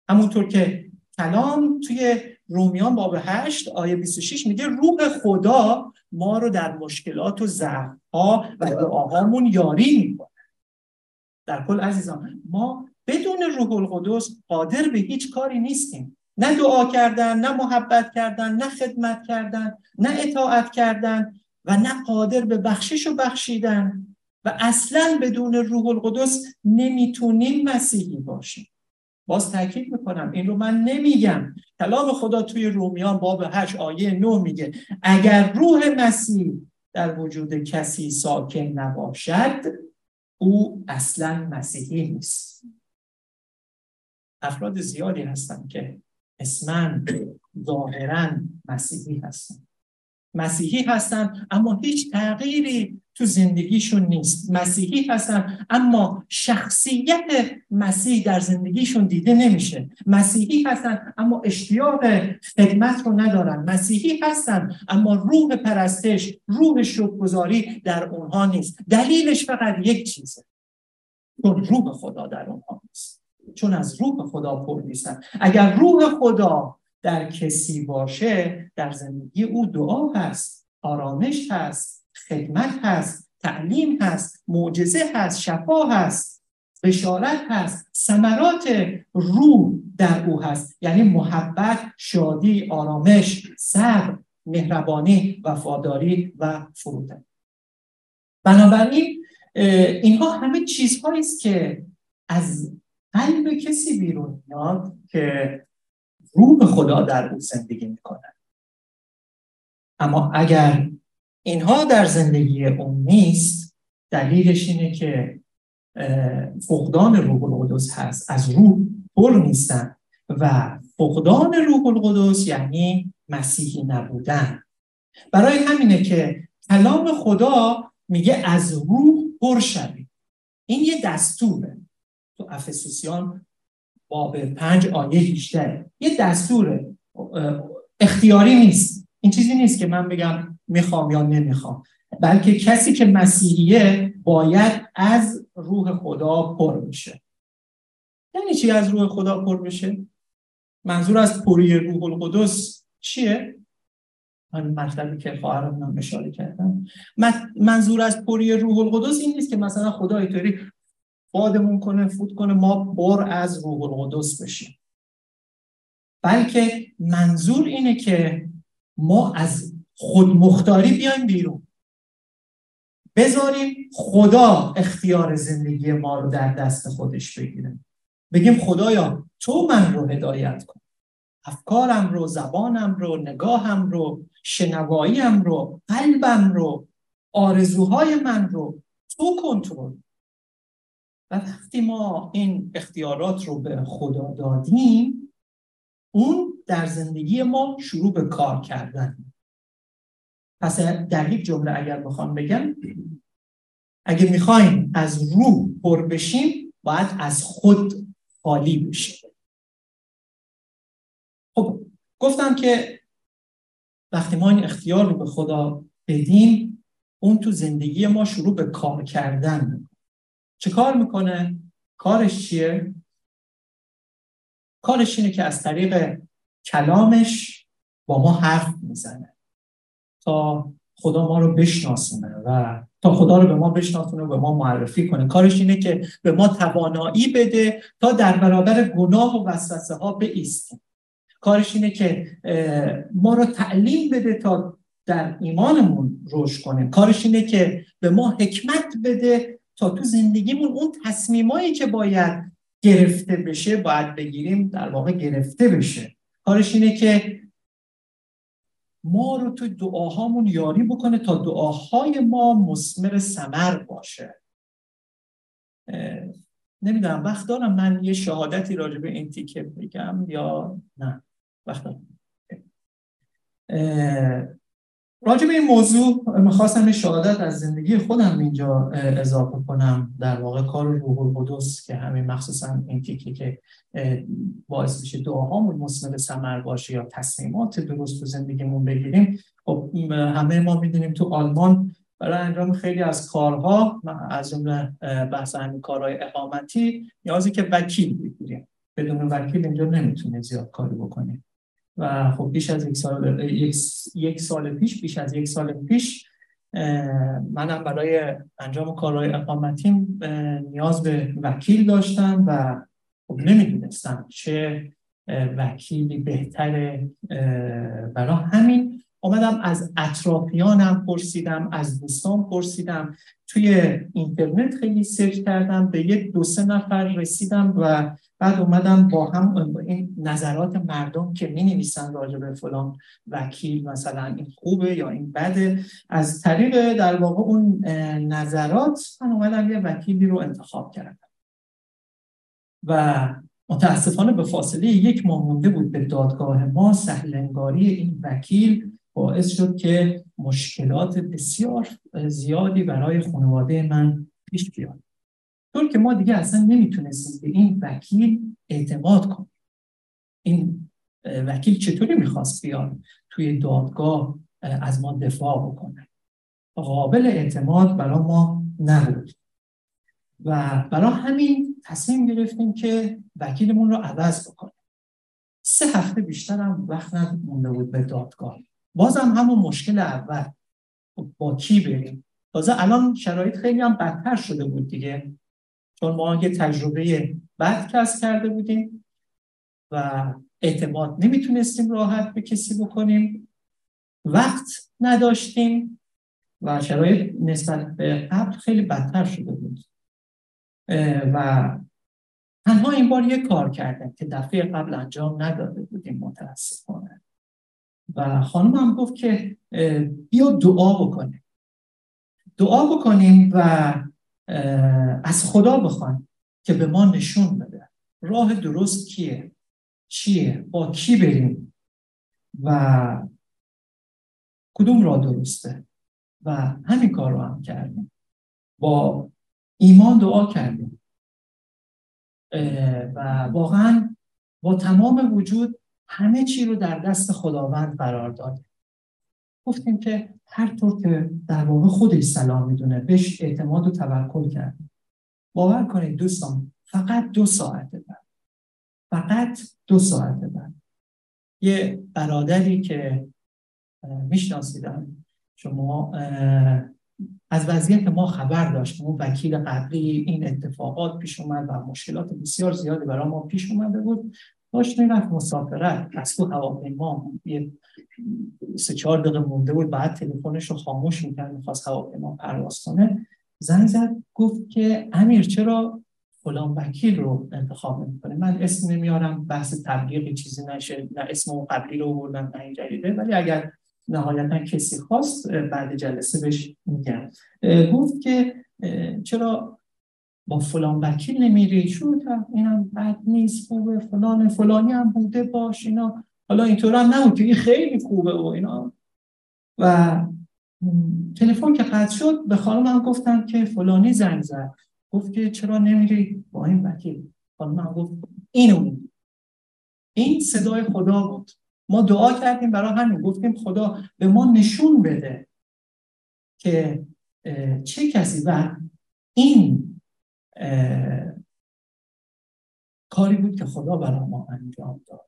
همونطور که کلام توی رومیان باب 8 آیه 26 میگه روح خدا ما رو در مشکلات و ضعفها و دعاهامون یاری می‌کنه. در کل عزیزان ما بدون روح القدس قادر به هیچ کاری نیستیم. نه دعا کردن نه محبت کردن نه خدمت کردن نه اطاعت کردن و نه قادر به بخشش و بخشیدن و اصلا بدون روح القدس نمی‌تونیم مسیحی باشیم. باز تاکید می‌کنم این رو من نمیگم. کلام خدا توی رومیان باب 8 آیه 9 میگه اگر روح مسیح در وجود کسی ساکن نباشد او اصلا مسیحی نیست. افراد زیادی هستن که اسمن ظاهرا مسیحی هستن. مسیحی هستن اما هیچ تغییری تو زندگیشون نیست. مسیحی هستن اما شخصیت مسیح در زندگیشون دیده نمیشه. مسیحی هستن اما اشتیاق خدمت رو ندارن. مسیحی هستن اما روح پرستش روح شکرگزاری در اونها نیست. دلیلش فقط یک چیزه. چون روح خدا در اونها چون از روح خدا پر نیستن. اگر روح خدا در کسی باشه در زندگی او دعا هست آرامش هست خدمت هست تعلیم هست معجزه هست شفا هست بشارت هست ثمرات روح در او هست. یعنی محبت شادی آرامش صبر مهربانی وفاداری و فروتنی بنابراین اینها همه چیزهایی است که از قلب کسی بیرون میاد که روح خدا در او زندگی می‌کنه. اما اگر اینها در زندگی اون نیست دلیلش اینه که فقدان روح القدس هست. از روح پر نیستن و فقدان روح القدس یعنی مسیحی نبودن. برای همینه که کلام خدا میگه از روح پر شوید. این یه دستوره. تو افسوسیان باب پنج آیه 18 یه دستوره اختیاری نیست. این چیزی نیست که من بگم می‌خوام یا نمی‌خوام. بلکه کسی که مسیحیه باید از روح خدا پر بشه. یعنی چی از روح خدا پر بشه؟ منظور از پری روح القدس چیه؟ همین مطلبی که خواهرم اشاره کردم. منظور از پری روح القدس این نیست که مثلا خدا اینطوری بادمون کنه فوت کنه ما بر از روح القدس بشیم. بلکه منظور اینه که ما از خودمختاری بیایم بیرون. بذاریم خدا اختیار زندگی ما رو در دست خودش بگیره. بگیم خدایا تو من رو هدایت کن. افکارم رو زبانم رو نگاهم رو شنواییم رو قلبم رو آرزوهای من رو تو کنترل. و وقتی ما این اختیارات رو به خدا دادیم اون در زندگی ما شروع به کار کردن. پس در یک جمله اگر بخوام بگم اگه می‌خوایم از روح پر بشیم باید از خود خالی بشیم. خب گفتم که وقتی ما این اختیار رو به خدا بدیم اون تو زندگی ما شروع به کار کردن چه کار می‌کنه؟ کارش چیه؟ کارش اینه که از طریق کلامش با ما حرف می‌زنه تا خدا ما رو بشناسونه و تا خدا رو به ما بشناسونه و به ما معرفی کنه کارش اینه که به ما توانایی بده تا در برابر گناه و وسوسه ها بایستیم کارش اینه که ما رو تعلیم بده تا در ایمانمون رشد کنه کارش اینه که به ما حکمت بده تا تو زندگیمون اون تصمیمایی که باید گرفته بشه باید بگیریم در واقع گرفته بشه. کارش اینه که ما رو تو دعاهامون یاری بکنه تا دعاهای ما مسمر سمر باشه. نمی‌دونم وقت دارم من یه شهادتی راجع به این تیکه بگم یا نه؟ وقت دارم. راجع به این موضوع می‌خواستم شهادت از زندگی خودم اینجا اضافه کنم. در واقع کار روح القدس که همین مخصوصا این تیکی که باعث میشه دعاهامون مسمر سمر باشه یا تصمیمات درست تو زندگیمون بگیریم. خب همه ما می‌دونیم تو آلمان برای انجام خیلی از کارها از جمله بحث همین کارهای اقامتی نیازی که وکیل بگیریم. بدون وکیل اینجا نمی‌تونه زیاد کاری بکنیم. و خب بیش از یک سال یک, سال پیش بیش از یک سال پیش منم برای انجام کارهای اقامتیم نیاز به وکیل داشتم و خب نمی‌دونستم چه وکیلی بهتره برای همین. آمدم از اطرافیانم پرسیدم از دوستان پرسیدم. توی اینترنت خیلی سرچ کردم به یک دو سه نفر رسیدم و بعد اومدم با هم این نظرات مردم که می نویسن راجع به فلان وکیل مثلا این خوبه یا این بده. از طریق در واقع اون نظرات من اومدم یه وکیلی رو انتخاب کردم. و متاسفانه به فاصله یک ماه مونده بود به دادگاه ما سهلنگاری این وکیل باعث شد که مشکلات بسیار زیادی برای خانواده من پیش بیاد. طور که ما دیگه اصلا نمی‌تونستیم به این وکیل اعتماد کنیم. این وکیل چطوری می‌خواست بیاد توی دادگاه از ما دفاع بکنه؟ قابل اعتماد برای ما نبود. و برای همین تصمیم گرفتیم که وکیلمون رو عوض بکنیم. سه هفته بیشتر هم وقت مونده بود به دادگاه. بازم همون مشکل اول. با کی بریم؟ تازه الان شرایط خیلی هم بدتر شده بود دیگه. چون ما یه تجربه بد کسب کرده بودیم و اعتماد نمی‌تونستیم راحت به کسی بکنیم. وقت نداشتیم و شرایط نسبت به قبل خیلی بدتر شده بود. و تنها این بار یه کار کردم که دفعه قبل انجام نداده بودیم متاسفانه. و خانم هم گفت که بیا دعا بکنیم. دعا بکنیم و از خدا بخوایم که به ما نشون بده راه درست کیه چیه با کی بریم و کدوم راه درسته. و همین کار رو هم کردیم. با ایمان دعا کردیم. و واقعا با تمام وجود همه چی رو در دست خداوند قرار دادیم گفتیم که هر طور که در واقع خودش سلام می‌دونه بهش اعتماد و توکل کردیم باور کنید دوستان فقط دو ساعت بعد. فقط دو ساعت بعد. یه برادری که میشناسیدن؟ شما از وضعیت ما خبر داشت. اون وکیل قبلی این اتفاقات پیش اومد و مشکلات بسیار زیادی برای ما پیش اومده بود. داشت می‌رفت مسافرت از تو هواپیما یه سه چهار دقیقه مونده بود بعد تلفنش رو خاموش می‌کرد می‌خواست هواپیما پرواز کنه. زنگ زد گفت که امیر چرا فلان وکیل رو انتخاب می‌کنه من اسم نمیارم بحث تبلیغی چیزی نشه نه اسم اون قبلی رو بردم نه این جدیده. ولی اگر نهایتا کسی خواست بعد جلسه بهش میگم. گفت که چرا با فلان وکیل نمیری. شو اینم بد نیست خوبه فلان فلانی هم بوده باش اینا. حالا اینطور هم نبود این خیلی خوبه و اینا. و تلفن که قطع شد به خانم هم گفتم که فلانی زنگ زد. گفت که چرا نمیری با این وکیل؟ خانم هم گفت اینو این صدای خدا بود. ما دعا کردیم برای همین. گفتیم خدا به ما نشون بده که چه کسی و این کاری بود که خدا برای ما انجام داد.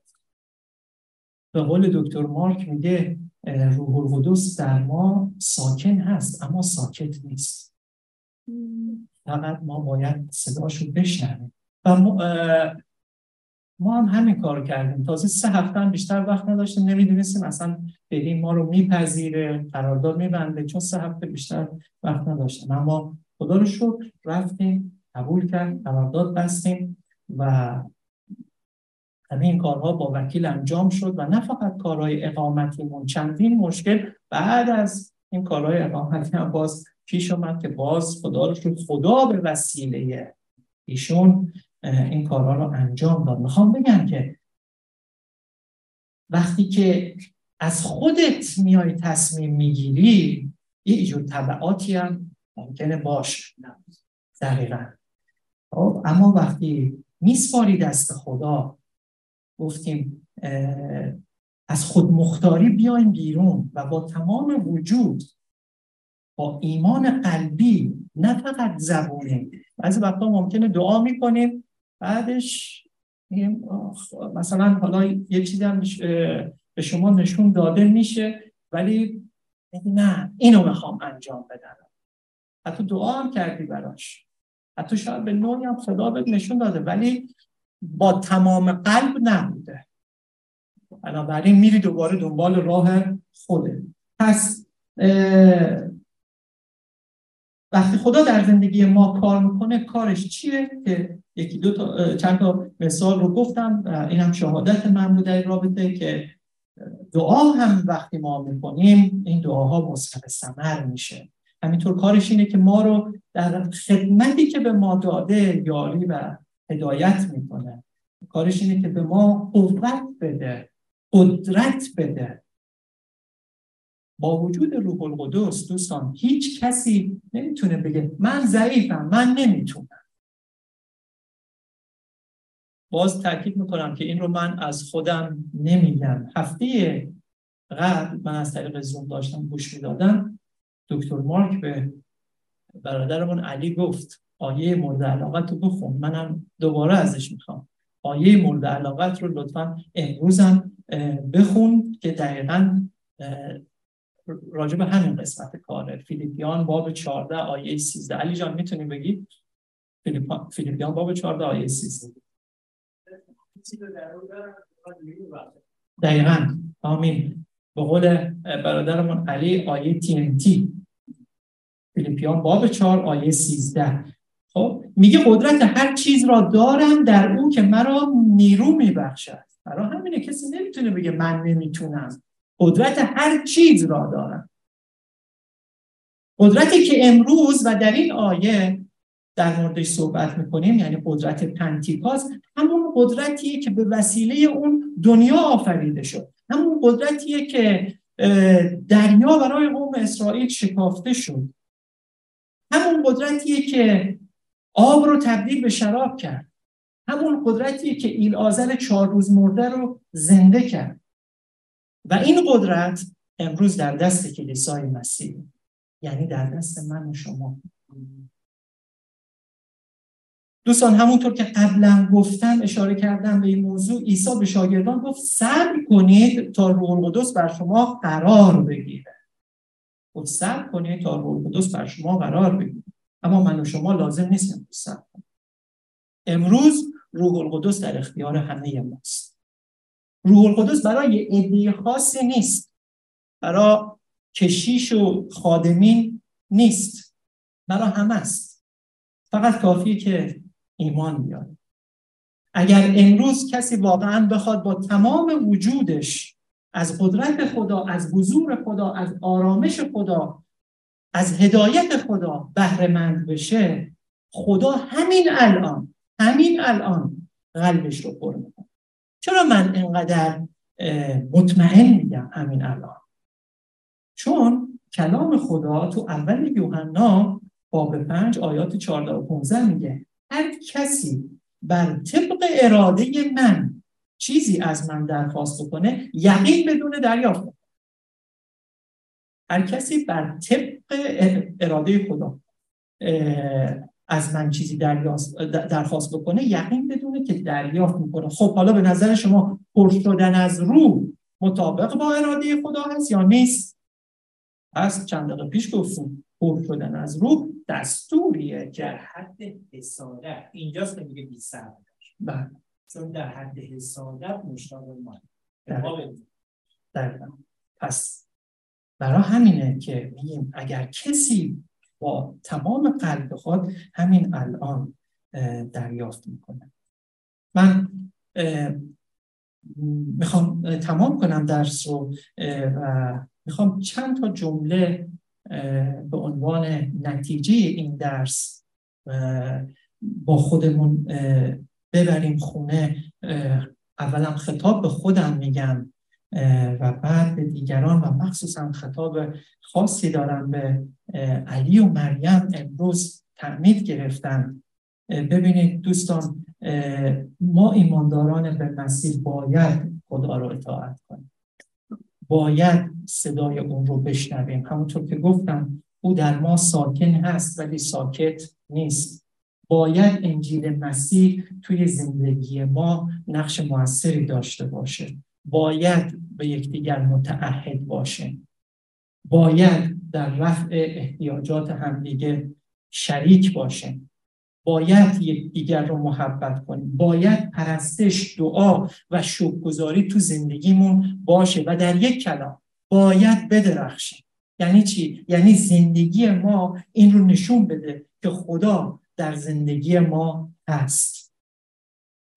به قول دکتر مارک میگه روح القدس در ما ساکن هست اما ساکت نیست. فقط ما باید صداشو بشنویم. و ما هم همین کار کردیم. تازه سه هفته هم بیشتر وقت نداشتیم نمی‌دونستیم اصلا بریم ما رو میپذیره قرارداد میبنده چون سه هفته بیشتر وقت نداشتیم. اما خدا رو شکر رفتیم قبول کرد قرارداد بستیم و همه کارها با وکیل انجام شد و نه فقط کارهای اقامتیمون. چندین مشکل بعد از این کارهای اقامتی هم باز پیش اومد که باز خدا رو شد خدا به وسیله ایشون این کارها رو انجام داد. می‌خوام بگم که وقتی که از خودت میای تصمیم می‌گیری یه جور طبعاتی هم ممکنه باش. دقیقا. اما وقتی میسپاری دست خدا گفتیم از خود مختاری بیایم بیرون و با تمام وجود با ایمان قلبی نه فقط زبونی بعضی وقتا ممکنه دعا می‌کنیم بعدش مثلا حالا یه چیزی هم به شما نشون داده میشه ولی نه اینو می‌خوام انجام بدم. حتی دعا هم کردی براش. حتی شاید به نوعی هم خدا بهت نشون داده ولی با تمام قلب نبوده. بنابراین میری دوباره دنبال راه خوده. پس وقتی خدا در زندگی ما کار می‌کنه کارش چیه؟ که یکی دو تا چند تا مثال رو گفتم این هم شهادت من بوده این رابطه که دعا هم وقتی ما می‌کنیم این دعاها مثبت ثمر میشه. همینطور کارش اینه که ما رو در خدمتی که به ما داده یاری و هدایت می‌کنه. کارش اینه که به ما قوت بده قدرت بده. با وجود روح القدس دوستان هیچ کسی نمی‌تونه بگه من ضعیفم من نمی‌تونم. باز تاکید می‌کنم که این رو من از خودم نمیگم. هفته قبل من از طریق زوم داشتم گوش می‌دادم. دکتر مارک به برادرمون علی گفت آیه مورد علاقت رو بخون منم دوباره ازش می‌خوام. آیه مورد علاقت رو لطفا امروزم بخون که دقیقا راجع به همین قسمت کاره. فیلیپیان باب 14 آیه 13 علی جان می‌تونی بگی؟ فیلیپیان باب 14 آیه 13 دقیقا. آمین. به قول برادرمون علی آیه تی. فیلیپیان باب 4 آیه 13 خب میگه قدرت هر چیز را دارم در اون که مرا نیرو میبخشد. برای همینه کسی نمی‌تونه بگه من نمی‌تونم. قدرت هر چیز را دارم. قدرتی که امروز و در این آیه در موردش صحبت می‌کنیم یعنی قدرت پنتیکاس همون قدرتیه که به وسیله اون دنیا آفریده شد. همون قدرتیه که دریا برای قوم اسرائیل شکافته شد. همون قدرتیه که آب رو تبدیل به شراب کرد. همون قدرتیه که ایل آزل چهار روز مرده رو زنده کرد. و این قدرت امروز در دست کلیسای مسیح یعنی در دست من و شما. دوستان همونطور که قبلا گفتم اشاره کردم به این موضوع عیسی به شاگردان گفت صبر کنید تا روح القدس بر شما قرار بگیره گفت صبر کنید تا روح القدس بر شما قرار بگیره. اما من و شما لازم نیست صبر کنیم. امروز روح القدس در اختیار همه ماست. روح القدس برای عده خاصی نیست. برای کشیش و خادمین نیست. برای همه است. فقط کافیه که ایمان بیاره. اگر امروز کسی واقعا بخواد با تمام وجودش از قدرت خدا از حضور خدا از آرامش خدا از هدایت خدا بهره بشه خدا همین الان همین الان قلبش رو پر می‌کنه. چرا من اینقدر مطمئن میگم همین الان؟ چون کلام خدا تو اول یوحنا باب پنج آیات 14 و 15 میگه هر کسی بر طبق اراده من چیزی از من درخواست کنه یقین بدون دریافت. هر کسی بر طبق اراده خدا از من چیزی درخواست بکنه یقین بدونه که دریافت می‌کنه. خب حالا به نظر شما پر شدن از روح مطابق با اراده خدا هست یا نیست؟ از چند دقیقه پیش گفتیم پر شدن از روح دستوریه حد حسادت. اینجاست که میگه بی بله. چون در حد حسادت مشتاق ما در پس برای همینه که میگیم اگر کسی با تمام قلب بخواد همین الان دریافت می‌کنه. من می‌خوام تمام کنم درس رو و می‌خوام چند تا جمله به عنوان نتیجه این درس با خودمون ببریم خونه اولم خطاب به خودم میگم و بعد به دیگران و مخصوصا خطاب خاصی دارم به علی و مریم امروز تعمید گرفتن. ببینید دوستان ما ایمانداران به مسیح باید خدا رو اطاعت کنیم. باید صدای اون رو بشنویم. همونطور که گفتم او در ما ساکن هست ولی ساکت نیست. باید انجیل مسیح توی زندگی ما نقش موثری داشته باشه. باید به یکدیگر متعهد باشیم باید در رفع احتیاجات همدیگه شریک باشیم باید یکدیگر رو محبت کنیم. باید پرستش دعا و شکرگزاری تو زندگیمون باشه و در یک کلام باید بدرخشیم. یعنی چی؟ یعنی زندگی ما این رو نشون بده که خدا در زندگی ما هست.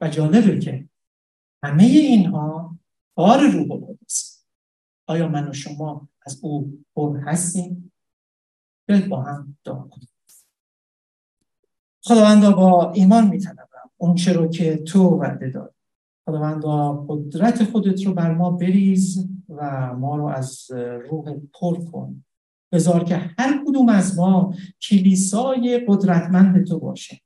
و جالبه که همه اینها کار روح القدس آیا من و شما از او پر هستیم؟ بیاید با هم دعا کنیم. خداوندا با ایمان میطلبم اون چه رو که تو وعده داد خداوندا قدرت خودت رو بر ما بریز و ما رو از روح پر کن. بذار که هر کدوم از ما کلیسای قدرتمند تو باشه.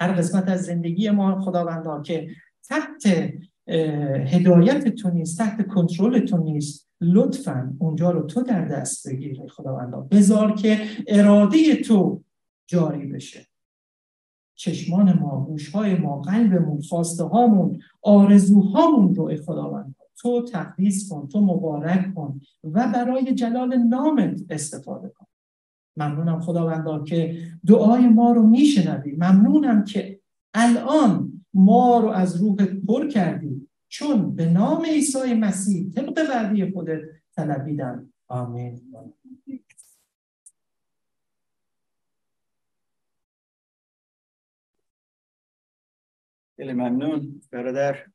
هر قسمت از زندگی ما خداوندا که تحت هدایت تو نیست تحت کنترل تو نیست لطفا اونجا رو تو در دست بگیر خداوندا. بذار که اراده تو جاری بشه. چشمان ما گوشهای ما قلبمون خواسته هامون آرزوهامون رو خداوند تو تقدیس کن تو مبارک کن و برای جلال نامت استفاده کن. ممنونم خداوندا که دعای ما رو میشنوی. ممنونم که الان ما رو از روح پر کردی. چون به نام عیسی مسیح طبق وعده خودت طلبیدم. آمین. خیلی ممنون برادر.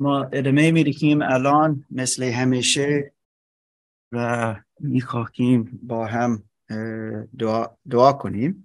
ما ادامه میریکیم الان مثل همیشه و می‌خواهیم با هم دعا, دعا کنیم.